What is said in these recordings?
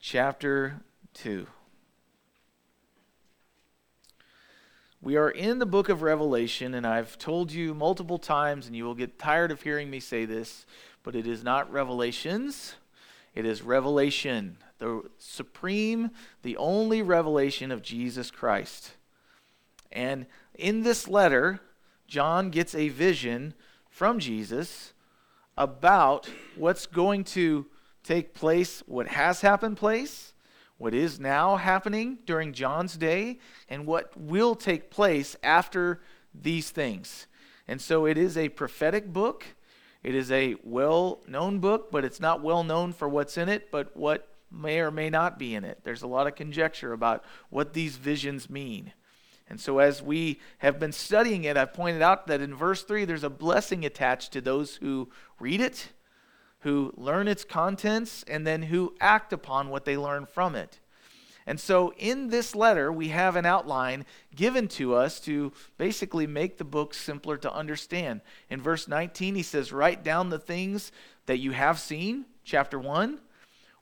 chapter 2. We are in the book of Revelation, and I've told you multiple times, and you will get tired of hearing me say this, but it is not Revelations, it is Revelation, the supreme, the only revelation of Jesus Christ. And in this letter, John gets a vision from Jesus about what's going to take place, what has happened place, what is now happening during John's day, and what will take place after these things. And so it is a prophetic book. It is a well known book, but it's not well known for what's in it, but what may or may not be in it. There's a lot of conjecture about what these visions mean. And so, as we have been studying it, I've pointed out that in verse 3, there's a blessing attached to those who read it who learn its contents, and then who act upon what they learn from it. And so, in this letter, we have an outline given to us to basically make the book simpler to understand. In verse 19, he says, Write down the things that you have seen, chapter 1,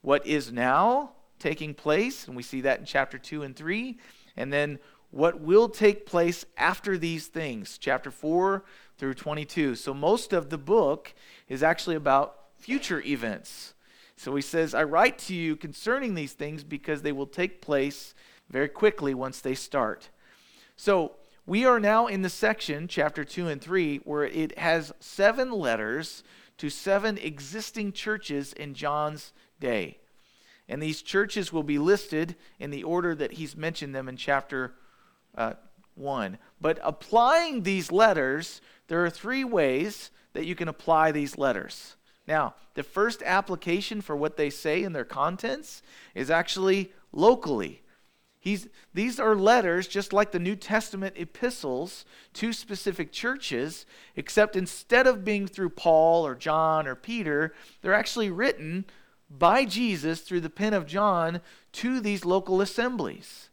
what is now taking place, and we see that in chapter 2 and 3, and then what will take place after these things, chapter 4 through 22. So, most of the book is actually about future events. So he says, I write to you concerning these things because they will take place very quickly once they start. So we are now in the section, chapter 2 and 3, where it has seven letters to seven existing churches in John's day. And these churches will be listed in the order that he's mentioned them in chapter uh, 1. But applying these letters, there are three ways that you can apply these letters. Now, the first application for what they say in their contents is actually locally. He's, these are letters, just like the New Testament epistles to specific churches, except instead of being through Paul or John or Peter, they're actually written by Jesus through the pen of John to these local assemblies.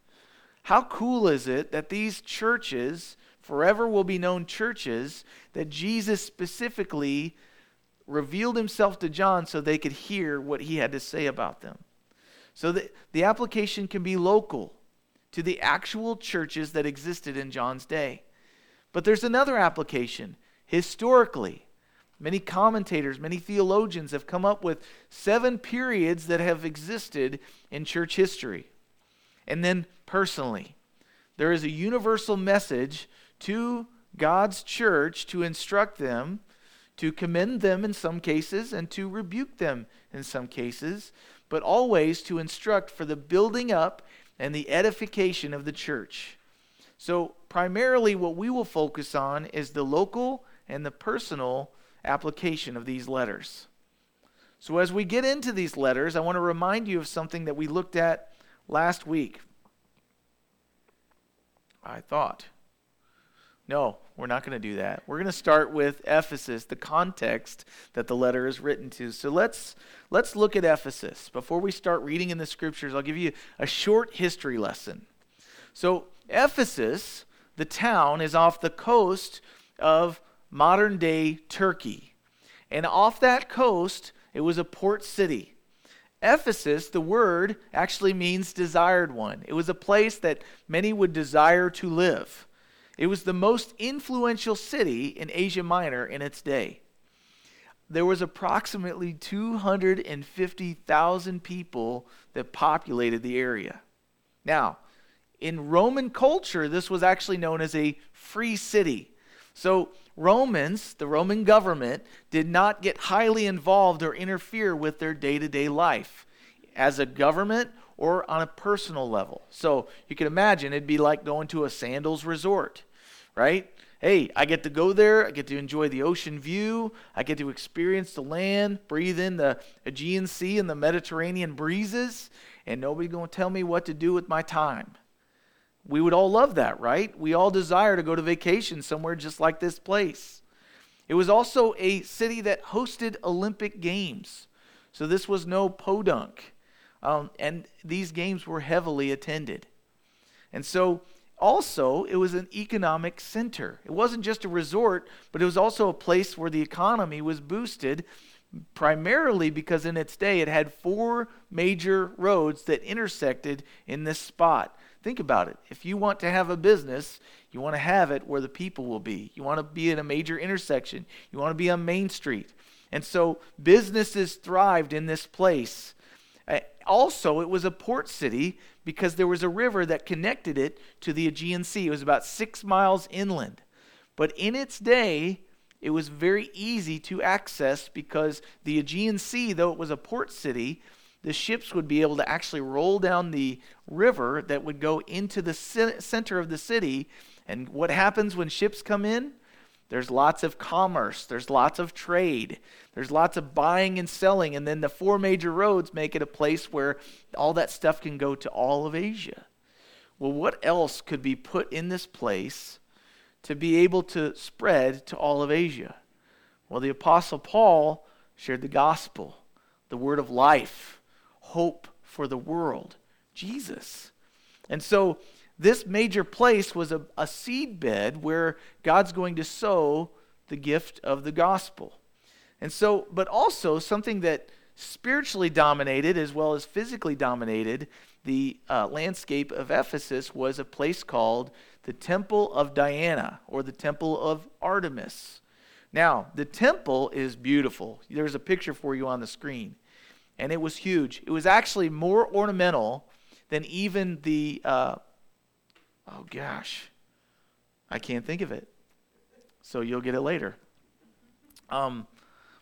How cool is it that these churches, forever will be known churches, that Jesus specifically revealed himself to John so they could hear what he had to say about them. So the, the application can be local to the actual churches that existed in John's day. But there's another application historically. Many commentators, many theologians have come up with seven periods that have existed in church history. And then personally, there is a universal message to God's church to instruct them to commend them in some cases and to rebuke them in some cases, but always to instruct for the building up and the edification of the church. So, primarily, what we will focus on is the local and the personal application of these letters. So, as we get into these letters, I want to remind you of something that we looked at last week. I thought. No, we're not going to do that. We're going to start with Ephesus, the context that the letter is written to. So let's let's look at Ephesus. Before we start reading in the scriptures, I'll give you a short history lesson. So Ephesus, the town is off the coast of modern-day Turkey. And off that coast, it was a port city. Ephesus, the word actually means desired one. It was a place that many would desire to live. It was the most influential city in Asia Minor in its day. There was approximately 250,000 people that populated the area. Now, in Roman culture, this was actually known as a free city. So, Romans, the Roman government, did not get highly involved or interfere with their day to day life as a government or on a personal level. So, you can imagine it'd be like going to a sandals resort right? Hey, I get to go there. I get to enjoy the ocean view. I get to experience the land, breathe in the Aegean Sea and the Mediterranean breezes, and nobody's going to tell me what to do with my time. We would all love that, right? We all desire to go to vacation somewhere just like this place. It was also a city that hosted Olympic Games. So this was no podunk. Um, and these games were heavily attended. And so also, it was an economic center. It wasn't just a resort, but it was also a place where the economy was boosted primarily because in its day it had four major roads that intersected in this spot. Think about it. If you want to have a business, you want to have it where the people will be. You want to be in a major intersection. You want to be on Main Street. And so businesses thrived in this place. Also, it was a port city because there was a river that connected it to the Aegean Sea. It was about six miles inland. But in its day, it was very easy to access because the Aegean Sea, though it was a port city, the ships would be able to actually roll down the river that would go into the center of the city. And what happens when ships come in? There's lots of commerce, there's lots of trade, there's lots of buying and selling. And then the four major roads make it a place where all that stuff can go to all of Asia. Well, what else could be put in this place to be able to spread to all of Asia? Well, the Apostle Paul shared the gospel, the word of life, hope for the world, Jesus. And so, this major place was a, a seed bed where God's going to sow the gift of the gospel. And so, but also something that spiritually dominated as well as physically dominated the uh, landscape of Ephesus was a place called the Temple of Diana or the Temple of Artemis. Now, the temple is beautiful. There's a picture for you on the screen, and it was huge. It was actually more ornamental than even the, uh, oh gosh, I can't think of it. So you'll get it later. Um,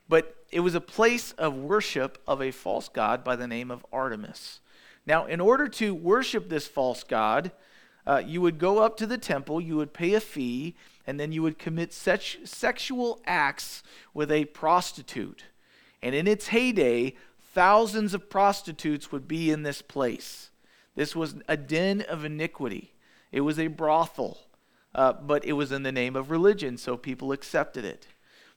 but it was a place of worship of a false god by the name of Artemis. Now, in order to worship this false god, uh, you would go up to the temple, you would pay a fee, and then you would commit such sexual acts with a prostitute. And in its heyday, thousands of prostitutes would be in this place. This was a den of iniquity, it was a brothel, uh, but it was in the name of religion, so people accepted it.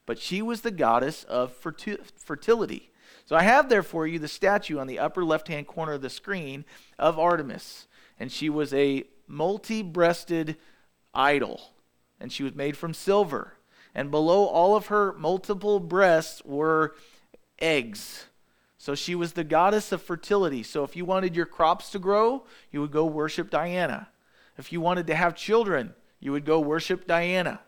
But she was the goddess of fertility. So I have there for you the statue on the upper left hand corner of the screen of Artemis. And she was a multi breasted idol, and she was made from silver. And below all of her multiple breasts were eggs. So she was the goddess of fertility. So if you wanted your crops to grow, you would go worship Diana. If you wanted to have children, you would go worship Diana.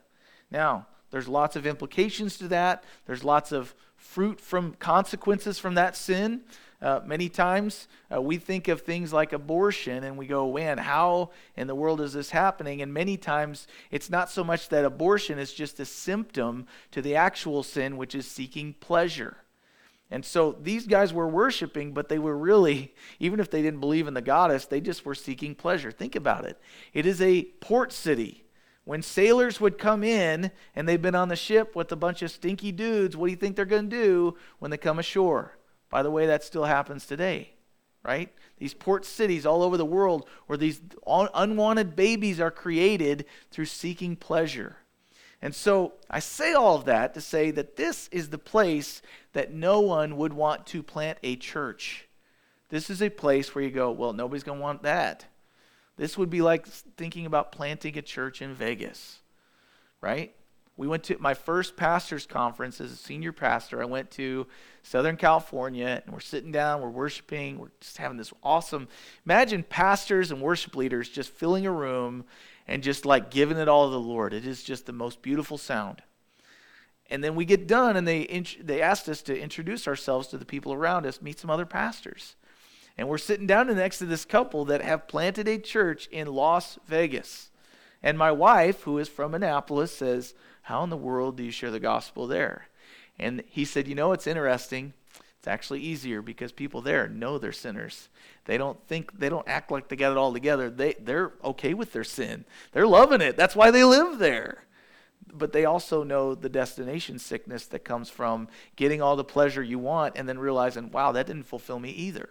Now, there's lots of implications to that. There's lots of fruit from consequences from that sin. Uh, many times uh, we think of things like abortion and we go, man, how in the world is this happening? And many times it's not so much that abortion is just a symptom to the actual sin, which is seeking pleasure. And so these guys were worshiping, but they were really, even if they didn't believe in the goddess, they just were seeking pleasure. Think about it. It is a port city. When sailors would come in and they've been on the ship with a bunch of stinky dudes, what do you think they're going to do when they come ashore? By the way, that still happens today, right? These port cities all over the world where these unwanted babies are created through seeking pleasure. And so I say all of that to say that this is the place that no one would want to plant a church. This is a place where you go, well, nobody's going to want that. This would be like thinking about planting a church in Vegas, right? We went to my first pastor's conference as a senior pastor. I went to Southern California and we're sitting down, we're worshiping, we're just having this awesome. Imagine pastors and worship leaders just filling a room and just like giving it all to the Lord. It is just the most beautiful sound. And then we get done and they, they asked us to introduce ourselves to the people around us, meet some other pastors. And we're sitting down next to this couple that have planted a church in Las Vegas. And my wife, who is from Annapolis, says, how in the world do you share the gospel there? And he said, You know, it's interesting. It's actually easier because people there know they're sinners. They don't think, they don't act like they got it all together. They, they're okay with their sin, they're loving it. That's why they live there. But they also know the destination sickness that comes from getting all the pleasure you want and then realizing, wow, that didn't fulfill me either.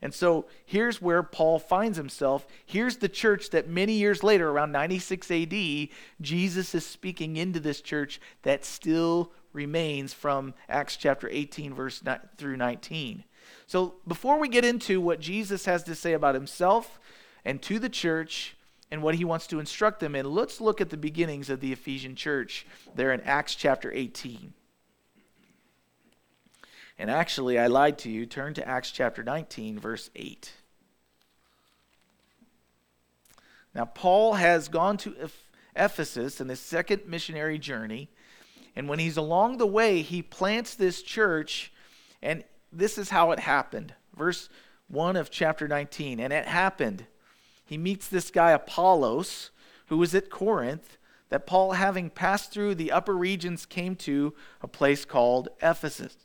And so here's where Paul finds himself. Here's the church that many years later, around 96 AD, Jesus is speaking into this church that still remains from Acts chapter 18, verse through 19. So before we get into what Jesus has to say about himself and to the church and what he wants to instruct them in, let's look at the beginnings of the Ephesian church there in Acts chapter 18. And actually, I lied to you. Turn to Acts chapter 19, verse 8. Now, Paul has gone to Ephesus in his second missionary journey. And when he's along the way, he plants this church. And this is how it happened. Verse 1 of chapter 19. And it happened. He meets this guy, Apollos, who was at Corinth that Paul, having passed through the upper regions, came to a place called Ephesus.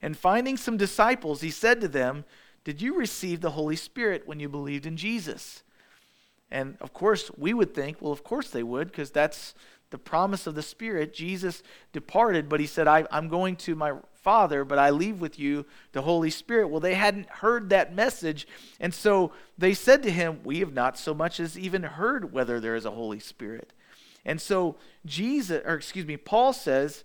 And finding some disciples, he said to them, Did you receive the Holy Spirit when you believed in Jesus? And of course, we would think, well, of course they would, because that's the promise of the Spirit. Jesus departed, but he said, I, am going to my Father, but I leave with you the Holy Spirit. Well, they hadn't heard that message. And so they said to him, We have not so much as even heard whether there is a Holy Spirit. And so Jesus, or excuse me, Paul says,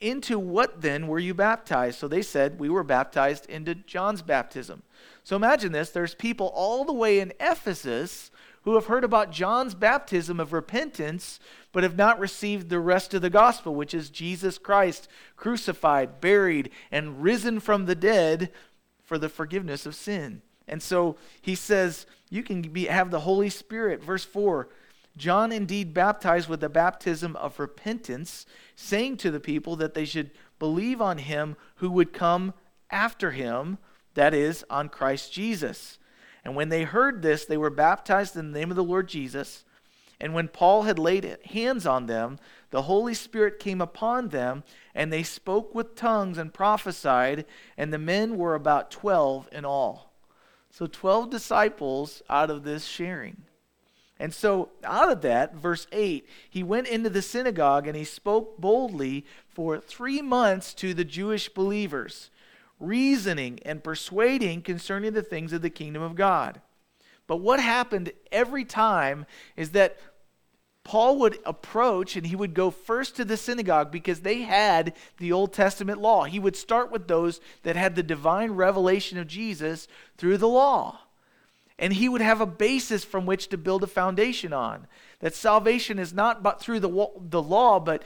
into what then were you baptized? So they said, We were baptized into John's baptism. So imagine this there's people all the way in Ephesus who have heard about John's baptism of repentance, but have not received the rest of the gospel, which is Jesus Christ crucified, buried, and risen from the dead for the forgiveness of sin. And so he says, You can be, have the Holy Spirit. Verse 4 John indeed baptized with the baptism of repentance, saying to the people that they should believe on him who would come after him, that is, on Christ Jesus. And when they heard this, they were baptized in the name of the Lord Jesus. And when Paul had laid hands on them, the Holy Spirit came upon them, and they spoke with tongues and prophesied, and the men were about 12 in all. So 12 disciples out of this sharing. And so, out of that, verse 8, he went into the synagogue and he spoke boldly for three months to the Jewish believers, reasoning and persuading concerning the things of the kingdom of God. But what happened every time is that Paul would approach and he would go first to the synagogue because they had the Old Testament law. He would start with those that had the divine revelation of Jesus through the law. And he would have a basis from which to build a foundation on. That salvation is not but through the, the law, but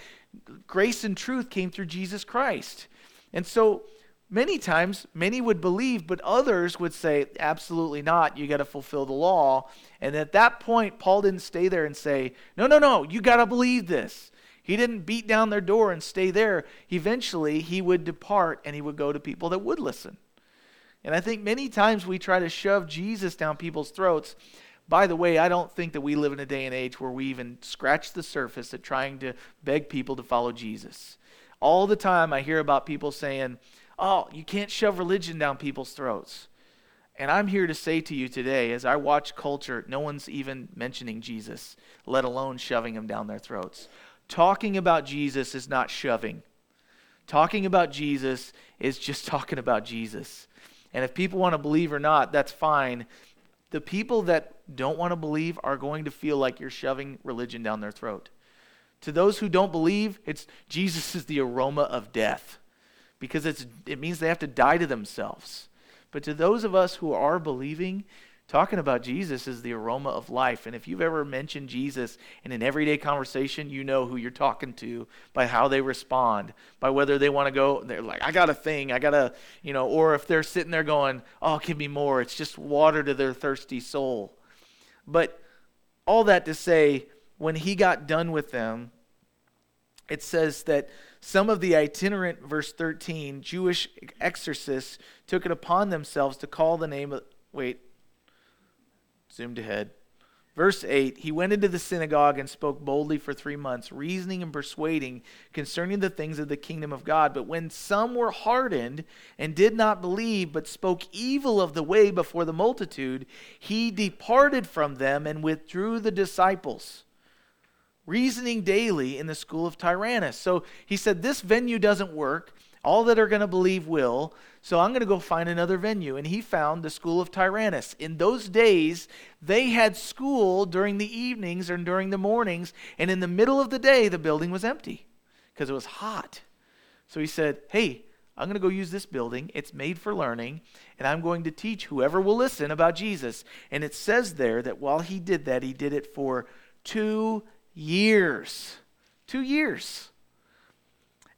grace and truth came through Jesus Christ. And so many times, many would believe, but others would say, absolutely not. You got to fulfill the law. And at that point, Paul didn't stay there and say, no, no, no, you got to believe this. He didn't beat down their door and stay there. Eventually, he would depart and he would go to people that would listen. And I think many times we try to shove Jesus down people's throats. By the way, I don't think that we live in a day and age where we even scratch the surface at trying to beg people to follow Jesus. All the time I hear about people saying, oh, you can't shove religion down people's throats. And I'm here to say to you today, as I watch culture, no one's even mentioning Jesus, let alone shoving him down their throats. Talking about Jesus is not shoving. Talking about Jesus is just talking about Jesus. And if people want to believe or not, that's fine. The people that don't want to believe are going to feel like you're shoving religion down their throat. To those who don't believe, it's Jesus is the aroma of death because it's, it means they have to die to themselves. But to those of us who are believing, Talking about Jesus is the aroma of life. And if you've ever mentioned Jesus in an everyday conversation, you know who you're talking to by how they respond, by whether they want to go, they're like, I got a thing, I got a, you know, or if they're sitting there going, oh, give me more. It's just water to their thirsty soul. But all that to say, when he got done with them, it says that some of the itinerant, verse 13, Jewish exorcists took it upon themselves to call the name of, wait, zoomed ahead. Verse 8 He went into the synagogue and spoke boldly for three months, reasoning and persuading concerning the things of the kingdom of God. But when some were hardened and did not believe, but spoke evil of the way before the multitude, he departed from them and withdrew the disciples, reasoning daily in the school of Tyrannus. So he said, This venue doesn't work. All that are going to believe will. So I'm going to go find another venue. And he found the school of Tyrannus. In those days, they had school during the evenings and during the mornings. And in the middle of the day, the building was empty because it was hot. So he said, Hey, I'm going to go use this building. It's made for learning. And I'm going to teach whoever will listen about Jesus. And it says there that while he did that, he did it for two years. Two years.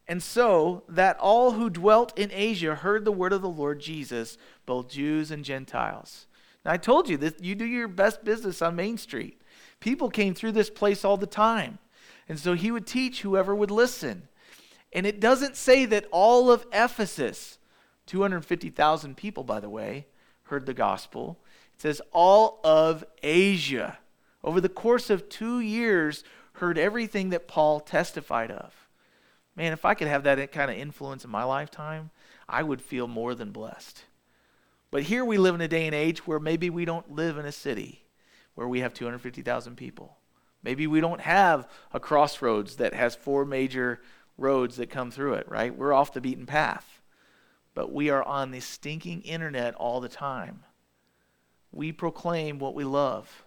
And so that all who dwelt in Asia heard the word of the Lord Jesus, both Jews and Gentiles. Now, I told you that you do your best business on Main Street. People came through this place all the time. And so he would teach whoever would listen. And it doesn't say that all of Ephesus, 250,000 people, by the way, heard the gospel. It says all of Asia, over the course of two years, heard everything that Paul testified of. Man, if I could have that kind of influence in my lifetime, I would feel more than blessed. But here we live in a day and age where maybe we don't live in a city where we have 250,000 people. Maybe we don't have a crossroads that has four major roads that come through it, right? We're off the beaten path. But we are on the stinking internet all the time. We proclaim what we love.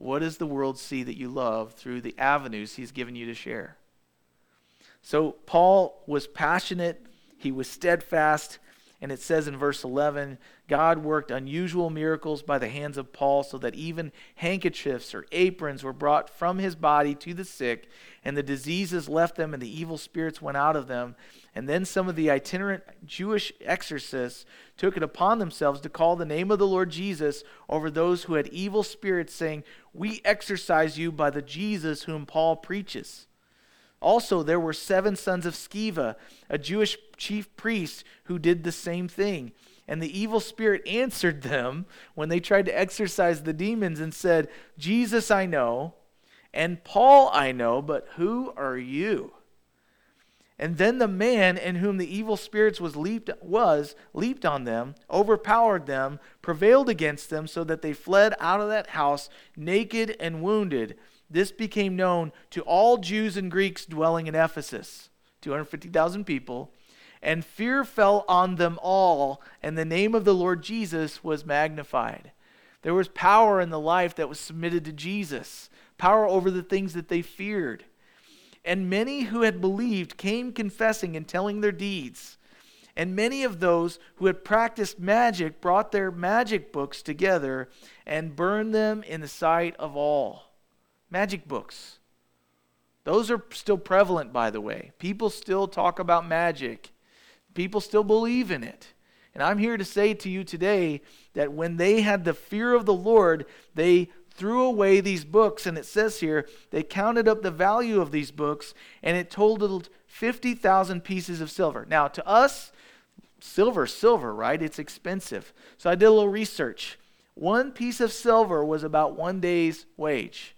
What does the world see that you love through the avenues he's given you to share? So Paul was passionate, he was steadfast, and it says in verse 11 God worked unusual miracles by the hands of Paul, so that even handkerchiefs or aprons were brought from his body to the sick, and the diseases left them, and the evil spirits went out of them. And then some of the itinerant Jewish exorcists took it upon themselves to call the name of the Lord Jesus over those who had evil spirits, saying, We exorcise you by the Jesus whom Paul preaches. Also, there were seven sons of Sceva, a Jewish chief priest, who did the same thing. And the evil spirit answered them when they tried to exorcise the demons and said, Jesus I know, and Paul I know, but who are you? And then the man in whom the evil spirits was leaped was leaped on them, overpowered them, prevailed against them, so that they fled out of that house naked and wounded this became known to all Jews and Greeks dwelling in Ephesus, 250,000 people, and fear fell on them all, and the name of the Lord Jesus was magnified. There was power in the life that was submitted to Jesus, power over the things that they feared. And many who had believed came confessing and telling their deeds. And many of those who had practiced magic brought their magic books together and burned them in the sight of all. Magic books. Those are still prevalent, by the way. People still talk about magic, people still believe in it. And I'm here to say to you today that when they had the fear of the Lord, they threw away these books. And it says here, they counted up the value of these books, and it totaled 50,000 pieces of silver. Now, to us, silver, silver, right? It's expensive. So I did a little research. One piece of silver was about one day's wage.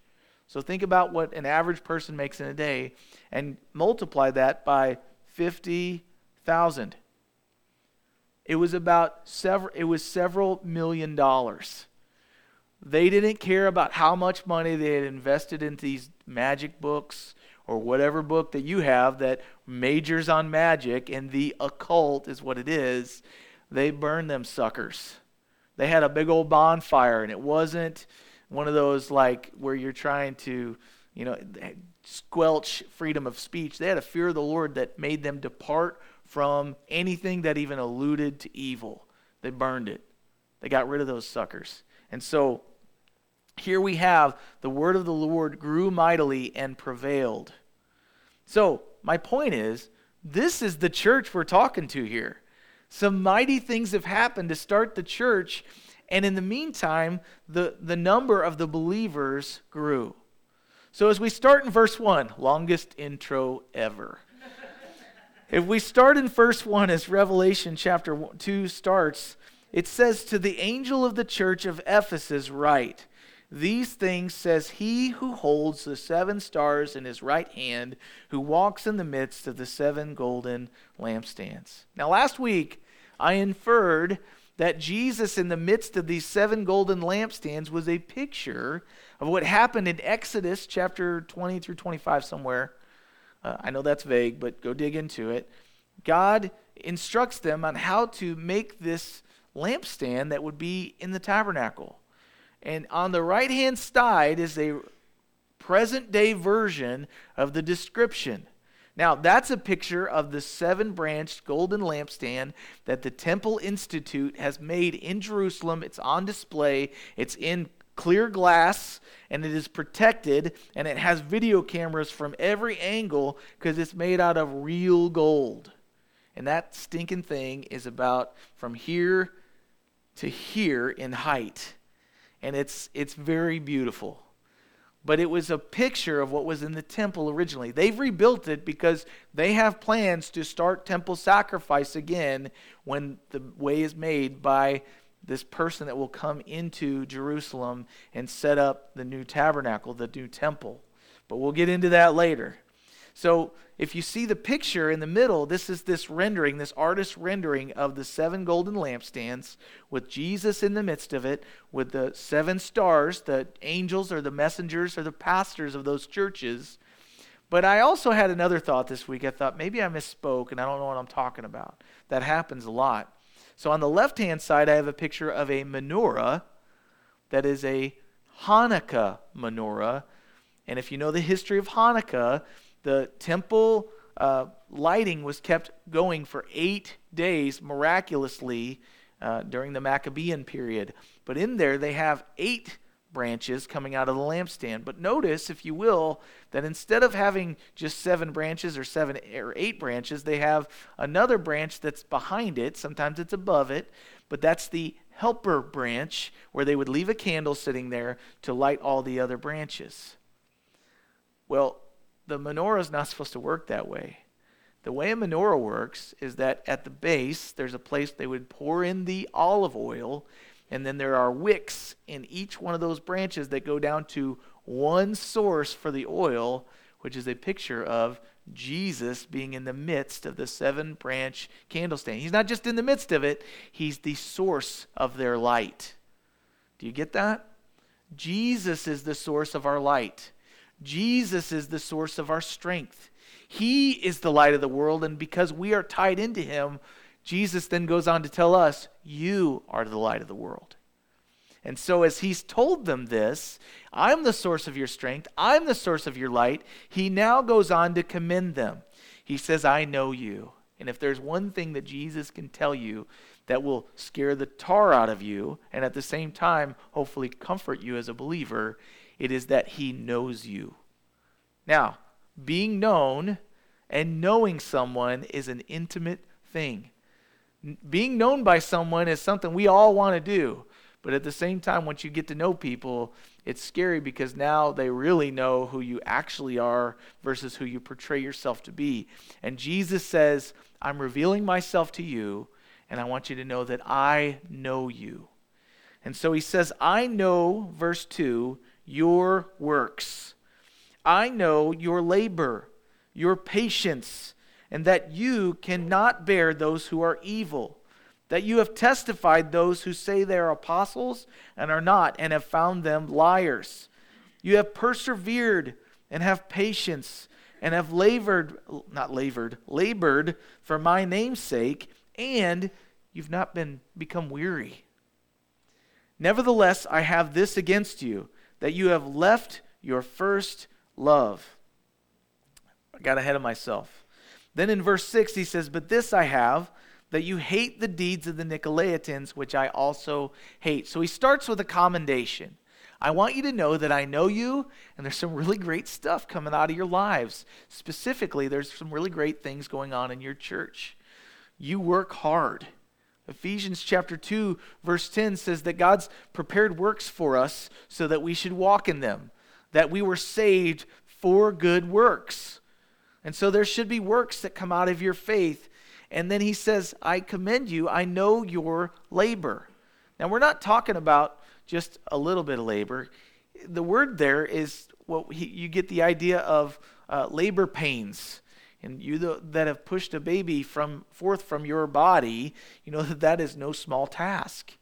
So think about what an average person makes in a day and multiply that by 50,000. It was about several it was several million dollars. They didn't care about how much money they had invested into these magic books or whatever book that you have that majors on magic and the occult is what it is. They burned them suckers. They had a big old bonfire and it wasn't one of those like where you're trying to, you know, squelch freedom of speech. They had a fear of the Lord that made them depart from anything that even alluded to evil. They burned it. They got rid of those suckers. And so here we have the word of the Lord grew mightily and prevailed. So, my point is, this is the church we're talking to here. Some mighty things have happened to start the church, and in the meantime, the, the number of the believers grew. So as we start in verse 1, longest intro ever. if we start in verse 1 as Revelation chapter 2 starts, it says, To the angel of the church of Ephesus, write, These things says he who holds the seven stars in his right hand, who walks in the midst of the seven golden lampstands. Now, last week, I inferred that Jesus, in the midst of these seven golden lampstands, was a picture of what happened in Exodus chapter 20 through 25, somewhere. Uh, I know that's vague, but go dig into it. God instructs them on how to make this lampstand that would be in the tabernacle. And on the right hand side is a present day version of the description. Now, that's a picture of the seven branched golden lampstand that the Temple Institute has made in Jerusalem. It's on display, it's in clear glass and it is protected and it has video cameras from every angle because it's made out of real gold. And that stinking thing is about from here to here in height. And it's it's very beautiful. But it was a picture of what was in the temple originally. They've rebuilt it because they have plans to start temple sacrifice again when the way is made by this person that will come into Jerusalem and set up the new tabernacle, the new temple. But we'll get into that later. So, if you see the picture in the middle, this is this rendering, this artist rendering of the seven golden lampstands with Jesus in the midst of it, with the seven stars, the angels or the messengers or the pastors of those churches. But I also had another thought this week. I thought maybe I misspoke and I don't know what I'm talking about. That happens a lot. So on the left hand side, I have a picture of a menorah that is a Hanukkah menorah. And if you know the history of Hanukkah, the temple uh, lighting was kept going for eight days miraculously uh, during the Maccabean period. But in there, they have eight branches coming out of the lampstand. But notice, if you will, that instead of having just seven branches or seven or eight branches, they have another branch that's behind it. Sometimes it's above it, but that's the helper branch where they would leave a candle sitting there to light all the other branches. Well, the menorah is not supposed to work that way. The way a menorah works is that at the base, there's a place they would pour in the olive oil and then there are wicks in each one of those branches that go down to one source for the oil, which is a picture of Jesus being in the midst of the seven branch candlestand. He's not just in the midst of it, he's the source of their light. Do you get that? Jesus is the source of our light. Jesus is the source of our strength. He is the light of the world, and because we are tied into him, Jesus then goes on to tell us, You are the light of the world. And so, as he's told them this, I'm the source of your strength, I'm the source of your light, he now goes on to commend them. He says, I know you. And if there's one thing that Jesus can tell you that will scare the tar out of you, and at the same time, hopefully comfort you as a believer, it is that he knows you. Now, being known and knowing someone is an intimate thing being known by someone is something we all want to do. But at the same time, once you get to know people, it's scary because now they really know who you actually are versus who you portray yourself to be. And Jesus says, I'm revealing myself to you, and I want you to know that I know you. And so he says, I know, verse 2, your works. I know your labor, your patience and that you cannot bear those who are evil. That you have testified those who say they are apostles and are not, and have found them liars. You have persevered and have patience and have labored, not labored, labored for my name's sake, and you've not been become weary. Nevertheless, I have this against you, that you have left your first love. I got ahead of myself. Then in verse 6, he says, But this I have, that you hate the deeds of the Nicolaitans, which I also hate. So he starts with a commendation. I want you to know that I know you, and there's some really great stuff coming out of your lives. Specifically, there's some really great things going on in your church. You work hard. Ephesians chapter 2, verse 10 says that God's prepared works for us so that we should walk in them, that we were saved for good works. And so there should be works that come out of your faith. And then he says, I commend you. I know your labor. Now, we're not talking about just a little bit of labor. The word there is what you get the idea of uh, labor pains. And you that have pushed a baby from forth from your body, you know that that is no small task.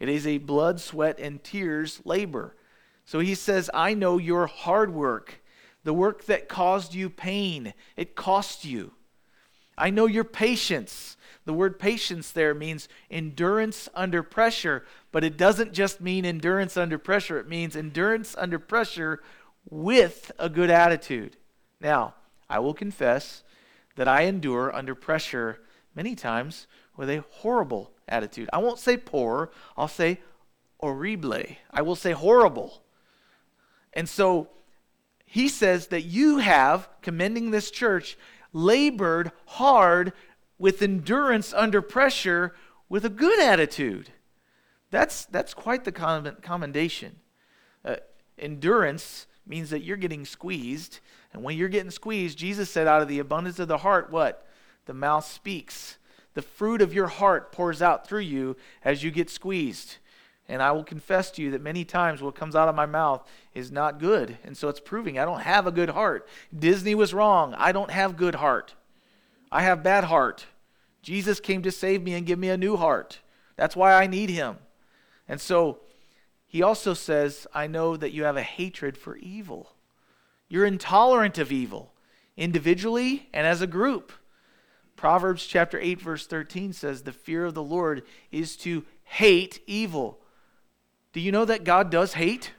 It is a blood, sweat, and tears labor. So he says, I know your hard work the work that caused you pain, it cost you. I know your patience. The word patience there means endurance under pressure, but it doesn't just mean endurance under pressure, it means endurance under pressure with a good attitude. Now, I will confess that I endure under pressure many times with a horrible attitude. I won't say poor, I'll say horrible. I will say horrible. And so he says that you have, commending this church, labored hard with endurance under pressure with a good attitude. That's, that's quite the commendation. Uh, endurance means that you're getting squeezed. And when you're getting squeezed, Jesus said, out of the abundance of the heart, what? The mouth speaks. The fruit of your heart pours out through you as you get squeezed. And I will confess to you that many times what comes out of my mouth is not good. And so it's proving I don't have a good heart. Disney was wrong. I don't have good heart. I have bad heart. Jesus came to save me and give me a new heart. That's why I need him. And so he also says, I know that you have a hatred for evil. You're intolerant of evil, individually and as a group. Proverbs chapter 8 verse 13 says the fear of the Lord is to hate evil. Do you know that God does hate?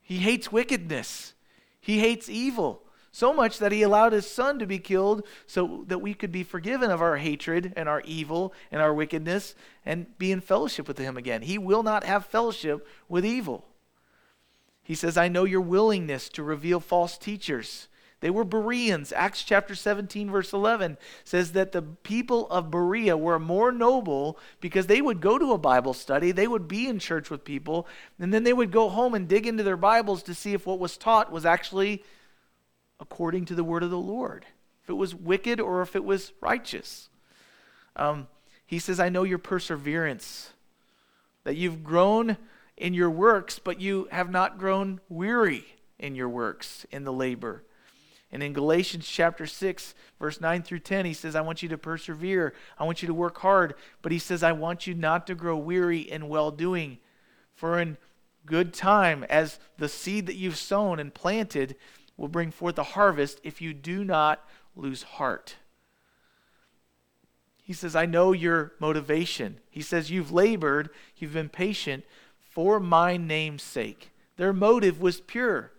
He hates wickedness. He hates evil. So much that he allowed his son to be killed so that we could be forgiven of our hatred and our evil and our wickedness and be in fellowship with him again. He will not have fellowship with evil. He says, I know your willingness to reveal false teachers they were Bereans. Acts chapter 17, verse 11 says that the people of Berea were more noble because they would go to a Bible study, they would be in church with people, and then they would go home and dig into their Bibles to see if what was taught was actually according to the word of the Lord, if it was wicked or if it was righteous. Um, he says, I know your perseverance, that you've grown in your works, but you have not grown weary in your works, in the labor. And in Galatians chapter 6, verse 9 through 10, he says, I want you to persevere. I want you to work hard. But he says, I want you not to grow weary in well doing. For in good time, as the seed that you've sown and planted will bring forth a harvest if you do not lose heart. He says, I know your motivation. He says, You've labored, you've been patient for my name's sake. Their motive was pure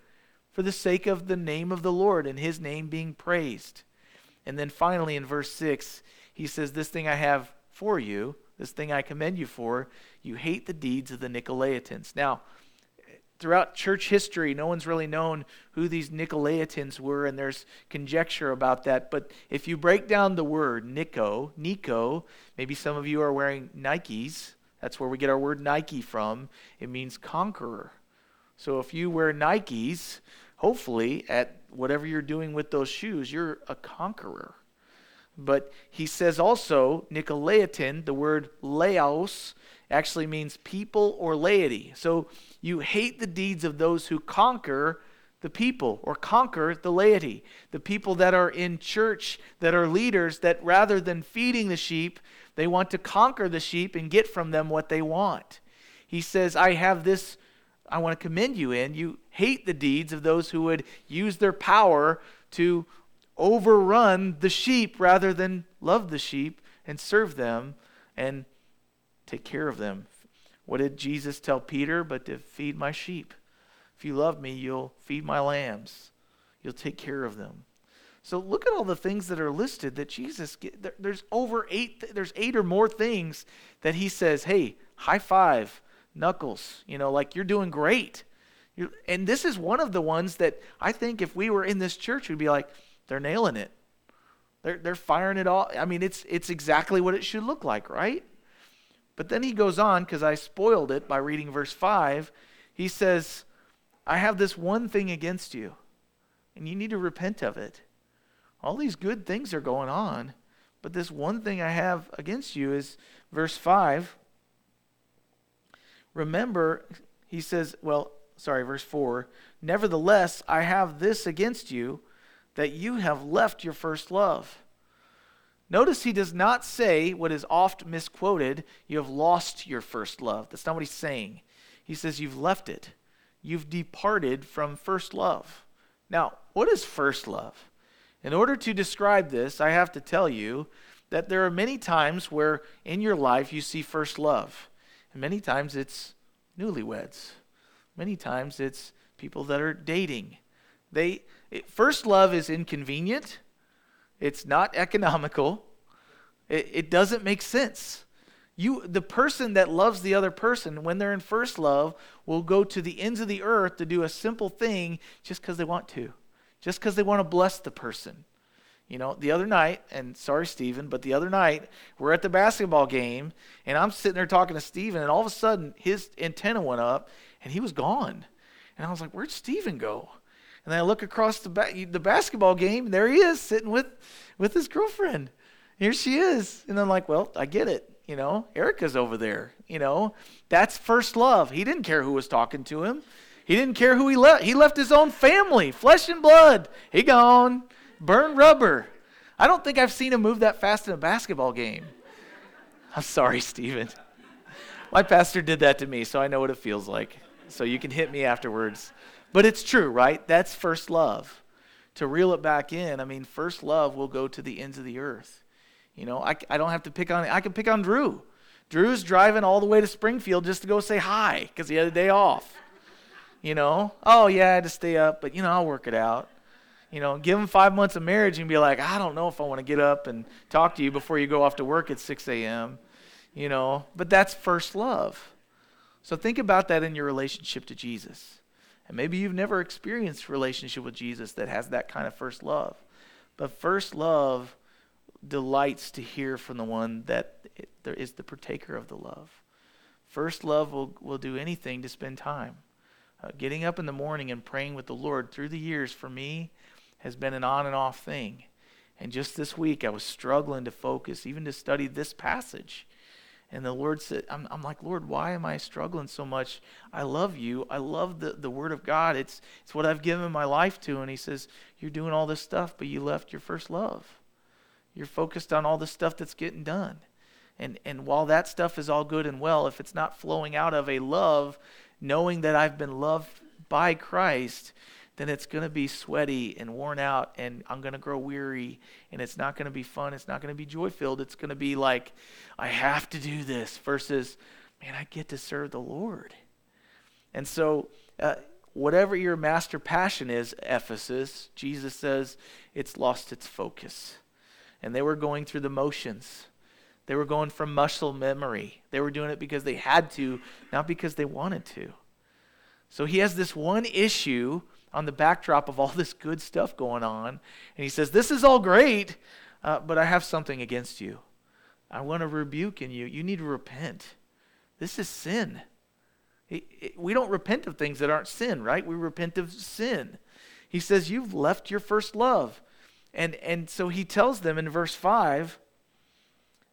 for the sake of the name of the Lord and his name being praised. And then finally in verse 6, he says, This thing I have for you, this thing I commend you for, you hate the deeds of the Nicolaitans. Now, throughout church history, no one's really known who these Nicolaitans were, and there's conjecture about that. But if you break down the word Nico, Nico, maybe some of you are wearing Nikes. That's where we get our word Nike from. It means conqueror. So if you wear Nikes, hopefully, at whatever you're doing with those shoes, you're a conqueror. But he says also, Nicolaitan, the word laos, actually means people or laity. So you hate the deeds of those who conquer the people or conquer the laity. The people that are in church, that are leaders, that rather than feeding the sheep, they want to conquer the sheep and get from them what they want. He says, I have this I want to commend you in. You hate the deeds of those who would use their power to overrun the sheep rather than love the sheep and serve them and take care of them. What did Jesus tell Peter? But to feed my sheep. If you love me, you'll feed my lambs. You'll take care of them. So look at all the things that are listed that Jesus there's over 8 there's 8 or more things that he says, "Hey, high five knuckles, you know, like you're doing great. You're, and this is one of the ones that I think if we were in this church, we'd be like, they're nailing it. They're, they're firing it all. I mean, it's, it's exactly what it should look like, right? But then he goes on, because I spoiled it by reading verse 5. He says, I have this one thing against you, and you need to repent of it. All these good things are going on, but this one thing I have against you is verse 5 Remember, he says, well, sorry, verse 4 Nevertheless, I have this against you, that you have left your first love. Notice he does not say what is oft misquoted, you have lost your first love. That's not what he's saying. He says you've left it. You've departed from first love. Now, what is first love? In order to describe this, I have to tell you that there are many times where in your life you see first love. And many times it's newlyweds. Many times it's people that are dating. They it, first love is inconvenient. It's not economical. It, it doesn't make sense. You, the person that loves the other person, when they're in first love, will go to the ends of the earth to do a simple thing just because they want to, just because they want to bless the person. You know, the other night, and sorry, Stephen, but the other night, we're at the basketball game, and I'm sitting there talking to Stephen, and all of a sudden, his antenna went up, and he was gone. And I was like, Where'd Stephen go? And I look across the, ba- the basketball game, and there he is, sitting with, with his girlfriend. Here she is. And I'm like, Well, I get it. You know, Erica's over there. You know, that's first love. He didn't care who was talking to him. He didn't care who he left. He left his own family, flesh and blood. He gone. Burn rubber. I don't think I've seen him move that fast in a basketball game. I'm sorry, Stephen. My pastor did that to me, so I know what it feels like. So you can hit me afterwards. But it's true, right? That's first love. To reel it back in, I mean, first love will go to the ends of the earth. You know, I, I don't have to pick on, I can pick on Drew. Drew's driving all the way to Springfield just to go say hi because he had a day off. You know, oh, yeah, I had to stay up, but, you know, I'll work it out. You know, give him five months of marriage and be like, I don't know if I want to get up and talk to you before you go off to work at 6 a.m. You know, but that's first love. So think about that in your relationship to Jesus. And maybe you've never experienced a relationship with Jesus that has that kind of first love. But first love delights to hear from the one that is the partaker of the love. First love will, will do anything to spend time. Uh, getting up in the morning and praying with the Lord through the years for me has been an on and off thing. And just this week, I was struggling to focus, even to study this passage. And the Lord said, I'm, I'm like, Lord, why am I struggling so much? I love you. I love the, the Word of God. It's, it's what I've given my life to. And He says, You're doing all this stuff, but you left your first love. You're focused on all the stuff that's getting done. And, and while that stuff is all good and well, if it's not flowing out of a love, knowing that I've been loved by Christ, then it's going to be sweaty and worn out, and I'm going to grow weary, and it's not going to be fun. It's not going to be joy filled. It's going to be like, I have to do this, versus, man, I get to serve the Lord. And so, uh, whatever your master passion is, Ephesus, Jesus says it's lost its focus. And they were going through the motions. They were going from muscle memory. They were doing it because they had to, not because they wanted to. So he has this one issue on the backdrop of all this good stuff going on. And he says, This is all great, uh, but I have something against you. I want to rebuke in you. You need to repent. This is sin. we don't repent of things that aren't sin, right? We repent of sin. He says, You've left your first love. And, and so he tells them in verse 5,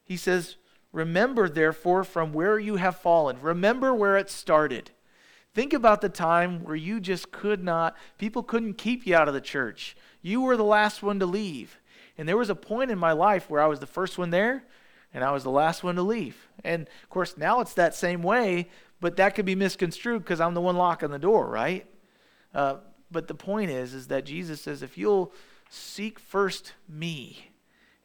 he says, Remember, therefore, from where you have fallen. Remember where it started. Think about the time where you just could not, people couldn't keep you out of the church. You were the last one to leave. And there was a point in my life where I was the first one there and I was the last one to leave. And of course, now it's that same way, but that could be misconstrued because I'm the one locking the door, right? Uh, but the point is, is that Jesus says, if you'll seek first me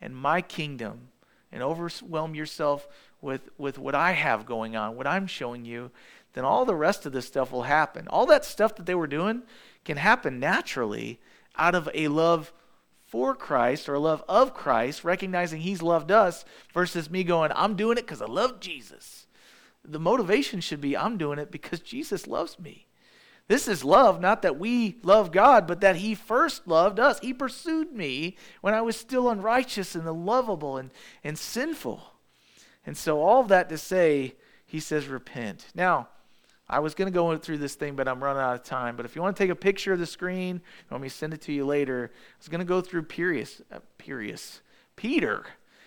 and my kingdom and overwhelm yourself with, with what I have going on, what I'm showing you, then all the rest of this stuff will happen. All that stuff that they were doing can happen naturally out of a love for Christ or a love of Christ, recognizing He's loved us, versus me going, I'm doing it because I love Jesus. The motivation should be, I'm doing it because Jesus loves me. This is love, not that we love God, but that He first loved us. He pursued me when I was still unrighteous and unlovable and, and sinful. And so, all of that to say, He says, repent. Now, I was going to go through this thing, but I'm running out of time. But if you want to take a picture of the screen, let me send it to you later. I was going to go through Pyrrhus, uh, Pyrrhus, Peter,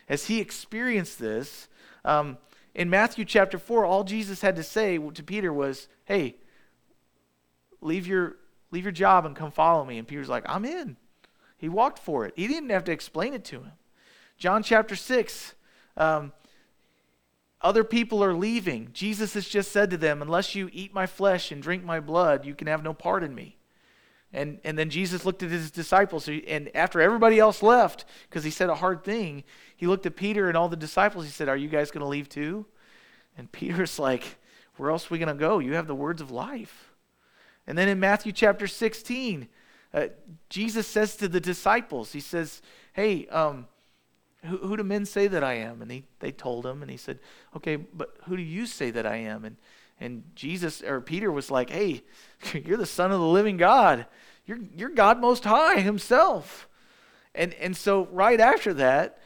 as he experienced this. Um, in Matthew chapter 4, all Jesus had to say to Peter was, Hey, leave your, leave your job and come follow me. And Peter's like, I'm in. He walked for it. He didn't have to explain it to him. John chapter 6, um, other people are leaving. Jesus has just said to them, Unless you eat my flesh and drink my blood, you can have no part in me. And, and then Jesus looked at his disciples, and after everybody else left, because he said a hard thing, he looked at Peter and all the disciples. He said, Are you guys going to leave too? And Peter's like, Where else are we going to go? You have the words of life. And then in Matthew chapter 16, uh, Jesus says to the disciples, He says, Hey, um, who, who do men say that I am? And he, they told him, and he said, Okay, but who do you say that I am? And, and Jesus, or Peter was like, Hey, you're the Son of the living God. You're, you're God Most High Himself. And, and so, right after that,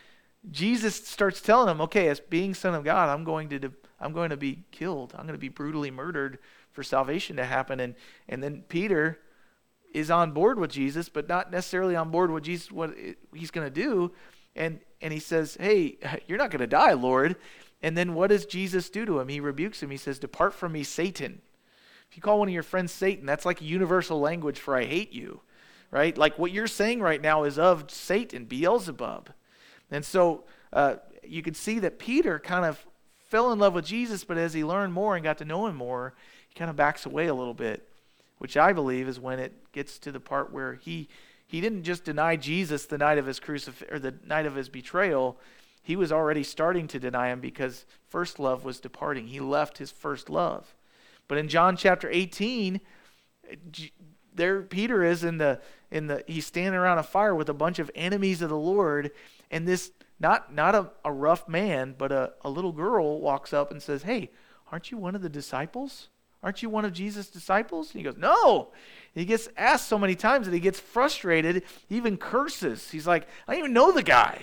Jesus starts telling him, Okay, as being Son of God, I'm going to, I'm going to be killed. I'm going to be brutally murdered for salvation to happen. And, and then Peter is on board with Jesus, but not necessarily on board with Jesus, what he's going to do. And, and he says, Hey, you're not going to die, Lord. And then what does Jesus do to him? He rebukes him. He says, Depart from me, Satan. If you call one of your friends Satan, that's like a universal language for I hate you, right? Like what you're saying right now is of Satan, Beelzebub. And so uh, you could see that Peter kind of fell in love with Jesus, but as he learned more and got to know him more, he kind of backs away a little bit which I believe is when it gets to the part where he he didn't just deny Jesus the night of his crucif- or the night of his betrayal. He was already starting to deny him because first love was departing. He left his first love. But in John chapter 18, there Peter is in the in the he's standing around a fire with a bunch of enemies of the Lord, and this not not a, a rough man, but a, a little girl walks up and says, Hey, aren't you one of the disciples? Aren't you one of Jesus' disciples? And he goes, No. He gets asked so many times that he gets frustrated, he even curses. He's like, I don't even know the guy.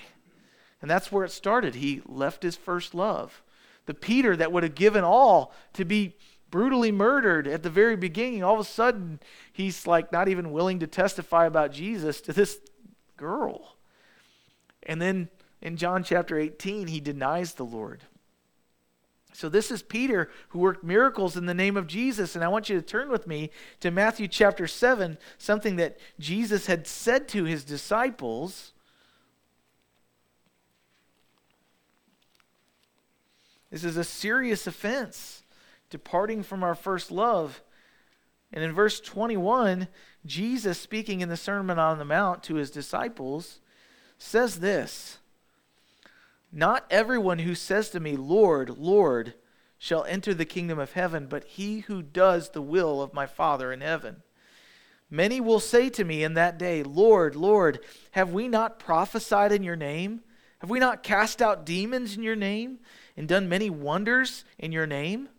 And that's where it started. He left his first love. The Peter that would have given all to be brutally murdered at the very beginning, all of a sudden, he's like not even willing to testify about Jesus to this girl. And then in John chapter 18, he denies the Lord. So, this is Peter who worked miracles in the name of Jesus. And I want you to turn with me to Matthew chapter 7, something that Jesus had said to his disciples. This is a serious offense, departing from our first love. And in verse 21, Jesus, speaking in the Sermon on the Mount to his disciples, says this not everyone who says to me, Lord, Lord, shall enter the kingdom of heaven, but he who does the will of my Father in heaven. Many will say to me in that day, Lord, Lord, have we not prophesied in your name? Have we not cast out demons in your name and done many wonders in your name?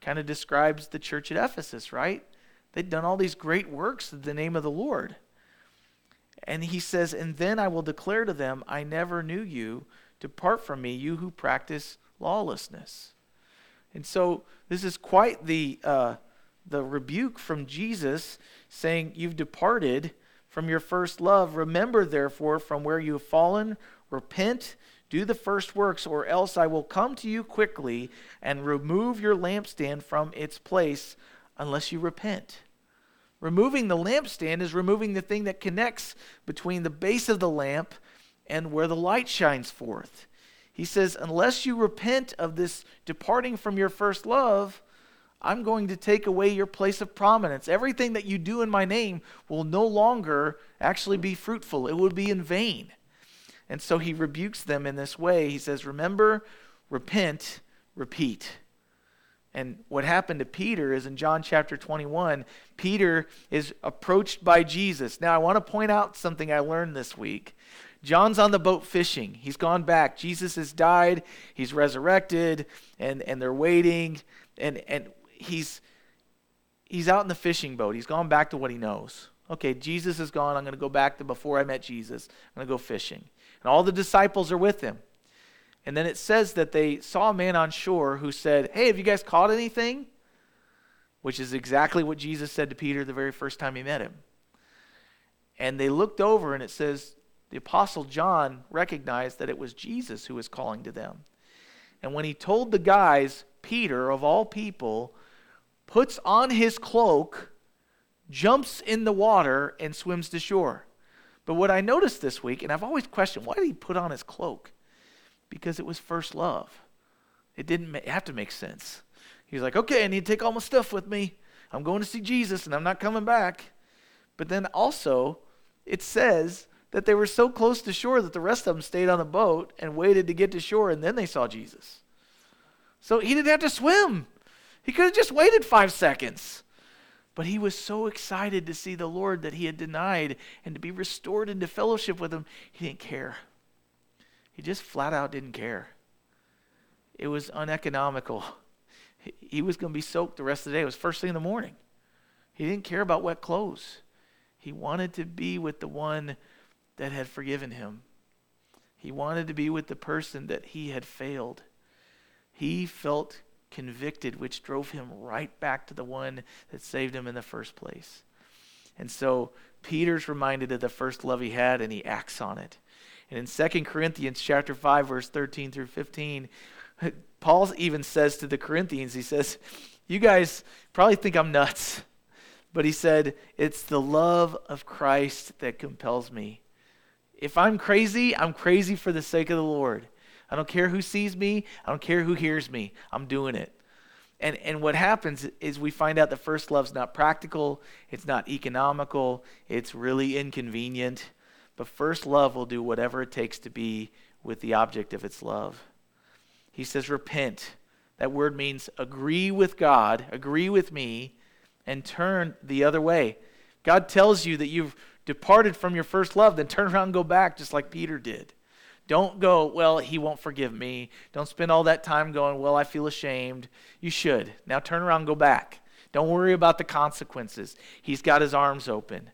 Kind of describes the church at Ephesus, right? They'd done all these great works in the name of the Lord. And he says, And then I will declare to them, I never knew you. Depart from me, you who practice lawlessness. And so this is quite the, uh, the rebuke from Jesus saying, You've departed from your first love. Remember, therefore, from where you have fallen, repent, do the first works, or else I will come to you quickly and remove your lampstand from its place unless you repent. Removing the lampstand is removing the thing that connects between the base of the lamp and where the light shines forth. He says, Unless you repent of this departing from your first love, I'm going to take away your place of prominence. Everything that you do in my name will no longer actually be fruitful, it would be in vain. And so he rebukes them in this way. He says, Remember, repent, repeat. And what happened to Peter is in John chapter 21, Peter is approached by Jesus. Now, I want to point out something I learned this week. John's on the boat fishing. He's gone back. Jesus has died. He's resurrected, and, and they're waiting. And, and he's, he's out in the fishing boat. He's gone back to what he knows. Okay, Jesus is gone. I'm going to go back to before I met Jesus. I'm going to go fishing. And all the disciples are with him. And then it says that they saw a man on shore who said, Hey, have you guys caught anything? Which is exactly what Jesus said to Peter the very first time he met him. And they looked over, and it says, the Apostle John recognized that it was Jesus who was calling to them. And when he told the guys, Peter, of all people, puts on his cloak, jumps in the water, and swims to shore. But what I noticed this week, and I've always questioned, why did he put on his cloak? Because it was first love. It didn't have to make sense. He's like, okay, I need to take all my stuff with me. I'm going to see Jesus and I'm not coming back. But then also, it says that they were so close to shore that the rest of them stayed on the boat and waited to get to shore, and then they saw Jesus. So he didn't have to swim. He could have just waited five seconds. But he was so excited to see the Lord that he had denied and to be restored into fellowship with him, he didn't care. He just flat out didn't care. It was uneconomical. He was going to be soaked the rest of the day. It was first thing in the morning. He didn't care about wet clothes. He wanted to be with the one that had forgiven him. He wanted to be with the person that he had failed. He felt convicted, which drove him right back to the one that saved him in the first place. And so Peter's reminded of the first love he had and he acts on it. And in 2 Corinthians chapter 5 verse 13 through 15, Paul even says to the Corinthians, he says, "You guys probably think I'm nuts." But he said, "It's the love of Christ that compels me. If I'm crazy, I'm crazy for the sake of the Lord. I don't care who sees me. I don't care who hears me. I'm doing it. And, and what happens is we find out the first love's not practical, it's not economical, it's really inconvenient. But first love will do whatever it takes to be with the object of its love. He says, repent. That word means agree with God, agree with me, and turn the other way. God tells you that you've departed from your first love, then turn around and go back, just like Peter did. Don't go, well, he won't forgive me. Don't spend all that time going, well, I feel ashamed. You should. Now turn around and go back. Don't worry about the consequences. He's got his arms open.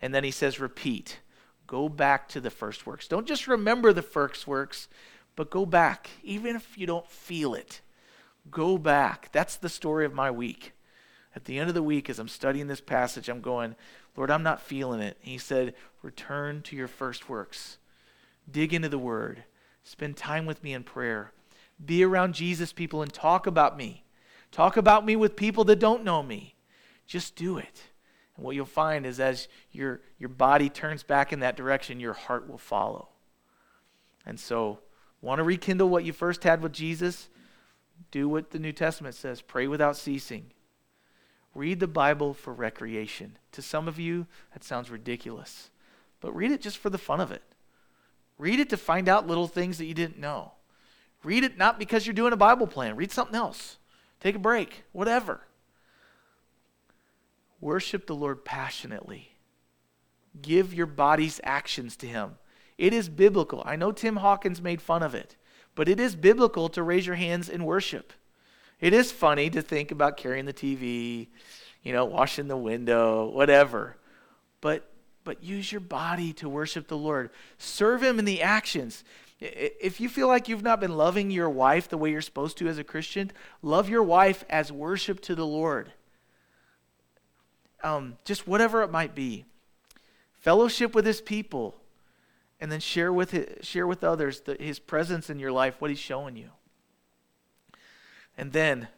And then he says, repeat. Go back to the first works. Don't just remember the first works, but go back, even if you don't feel it. Go back. That's the story of my week. At the end of the week, as I'm studying this passage, I'm going, Lord, I'm not feeling it. He said, Return to your first works. Dig into the word. Spend time with me in prayer. Be around Jesus people and talk about me. Talk about me with people that don't know me. Just do it. And what you'll find is as your, your body turns back in that direction, your heart will follow. And so, want to rekindle what you first had with Jesus? Do what the New Testament says pray without ceasing. Read the Bible for recreation. To some of you, that sounds ridiculous, but read it just for the fun of it. Read it to find out little things that you didn't know. Read it not because you're doing a Bible plan. Read something else. Take a break, whatever. Worship the Lord passionately. Give your body's actions to Him. It is biblical. I know Tim Hawkins made fun of it, but it is biblical to raise your hands in worship. It is funny to think about carrying the TV, you know, washing the window, whatever. But but use your body to worship the Lord. Serve Him in the actions. If you feel like you've not been loving your wife the way you're supposed to as a Christian, love your wife as worship to the Lord. Um, just whatever it might be. Fellowship with His people, and then share with his, share with others the, His presence in your life, what He's showing you. And then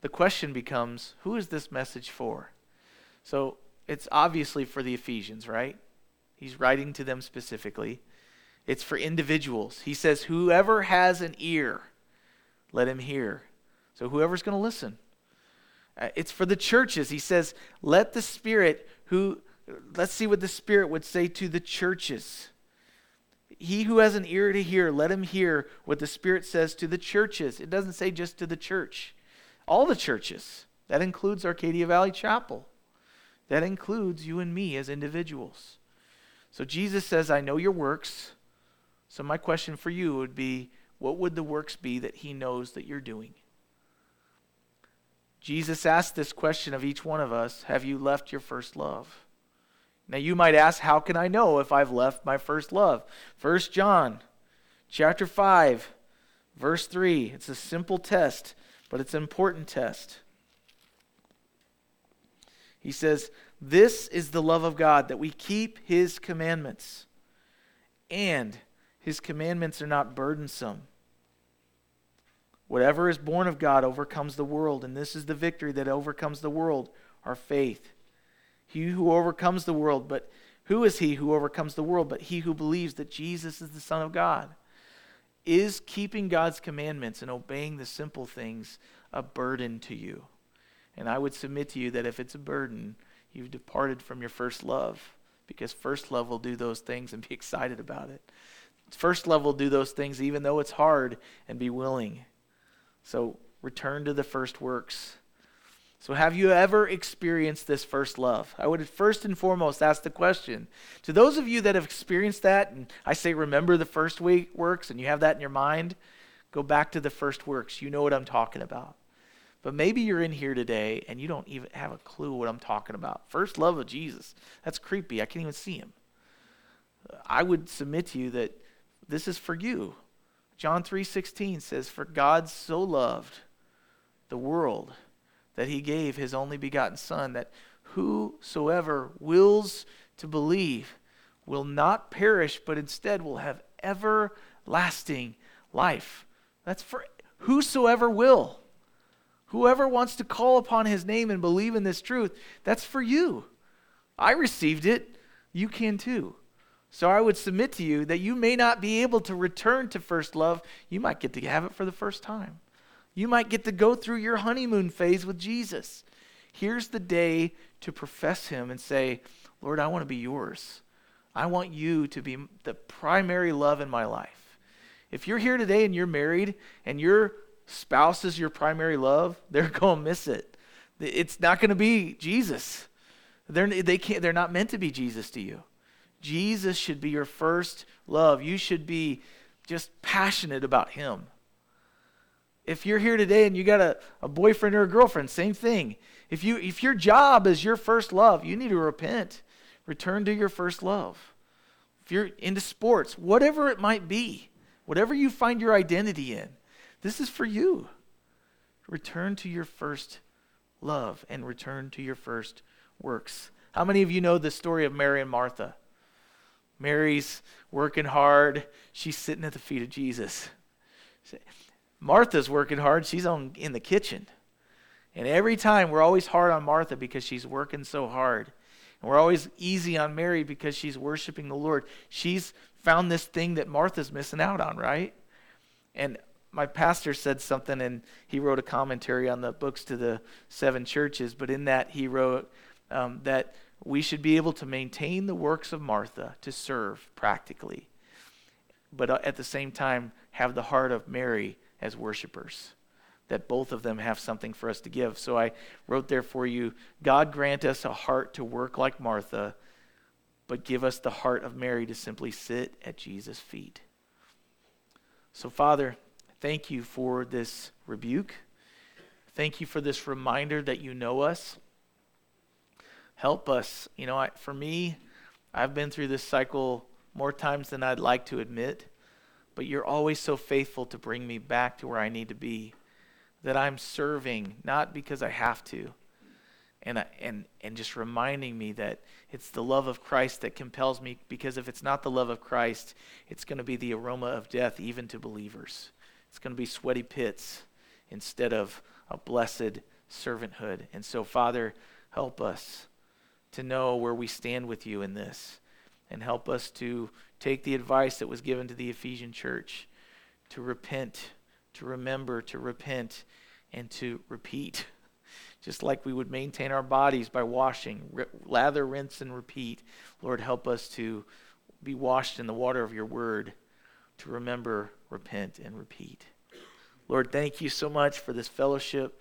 the question becomes, who is this message for? So it's obviously for the Ephesians, right? He's writing to them specifically. It's for individuals. He says, Whoever has an ear, let him hear. So whoever's going to listen. Uh, it's for the churches. He says, Let the Spirit who, let's see what the Spirit would say to the churches. He who has an ear to hear, let him hear what the Spirit says to the churches. It doesn't say just to the church, all the churches. That includes Arcadia Valley Chapel. That includes you and me as individuals. So Jesus says, I know your works. So my question for you would be what would the works be that he knows that you're doing? Jesus asked this question of each one of us Have you left your first love? Now you might ask, How can I know if I've left my first love? First John chapter 5, verse 3. It's a simple test, but it's an important test. He says, This is the love of God, that we keep his commandments. And his commandments are not burdensome. Whatever is born of God overcomes the world, and this is the victory that overcomes the world, our faith. He who overcomes the world, but who is he who overcomes the world but he who believes that Jesus is the Son of God? Is keeping God's commandments and obeying the simple things a burden to you? And I would submit to you that if it's a burden, you've departed from your first love because first love will do those things and be excited about it. First love will do those things even though it's hard and be willing. So return to the first works. So, have you ever experienced this first love? I would first and foremost ask the question to those of you that have experienced that, and I say remember the first week works and you have that in your mind, go back to the first works. You know what I'm talking about. But maybe you're in here today and you don't even have a clue what I'm talking about. First love of Jesus. That's creepy. I can't even see him. I would submit to you that this is for you. John 3:16 says for God so loved the world that he gave his only begotten son that whosoever wills to believe will not perish but instead will have everlasting life. That's for whosoever will. Whoever wants to call upon his name and believe in this truth, that's for you. I received it. You can too. So I would submit to you that you may not be able to return to first love. You might get to have it for the first time. You might get to go through your honeymoon phase with Jesus. Here's the day to profess him and say, Lord, I want to be yours. I want you to be the primary love in my life. If you're here today and you're married and you're spouse is your primary love, they're going to miss it. It's not going to be Jesus. They're, they can't, they're not meant to be Jesus to you. Jesus should be your first love. You should be just passionate about Him. If you're here today and you got a, a boyfriend or a girlfriend, same thing. If, you, if your job is your first love, you need to repent. Return to your first love. If you're into sports, whatever it might be, whatever you find your identity in, this is for you. Return to your first love and return to your first works. How many of you know the story of Mary and Martha? Mary's working hard. She's sitting at the feet of Jesus. Martha's working hard. She's on in the kitchen. And every time we're always hard on Martha because she's working so hard. And we're always easy on Mary because she's worshiping the Lord. She's found this thing that Martha's missing out on, right? And my pastor said something and he wrote a commentary on the books to the seven churches, but in that he wrote um, that we should be able to maintain the works of Martha to serve practically, but uh, at the same time have the heart of Mary as worshipers. That both of them have something for us to give. So I wrote there for you God grant us a heart to work like Martha, but give us the heart of Mary to simply sit at Jesus' feet. So, Father, Thank you for this rebuke. Thank you for this reminder that you know us. Help us. You know, I, for me, I've been through this cycle more times than I'd like to admit, but you're always so faithful to bring me back to where I need to be. That I'm serving, not because I have to, and, and, and just reminding me that it's the love of Christ that compels me, because if it's not the love of Christ, it's going to be the aroma of death even to believers. It's going to be sweaty pits instead of a blessed servanthood. And so, Father, help us to know where we stand with you in this and help us to take the advice that was given to the Ephesian church to repent, to remember, to repent, and to repeat. Just like we would maintain our bodies by washing, lather, rinse, and repeat. Lord, help us to be washed in the water of your word to remember, repent, and repeat. Lord, thank you so much for this fellowship.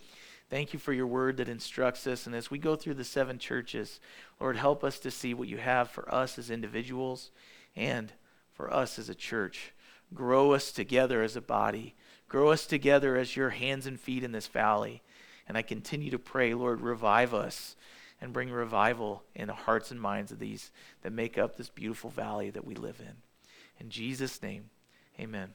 Thank you for your word that instructs us. And as we go through the seven churches, Lord, help us to see what you have for us as individuals and for us as a church. Grow us together as a body. Grow us together as your hands and feet in this valley. And I continue to pray, Lord, revive us and bring revival in the hearts and minds of these that make up this beautiful valley that we live in. In Jesus' name. Amen.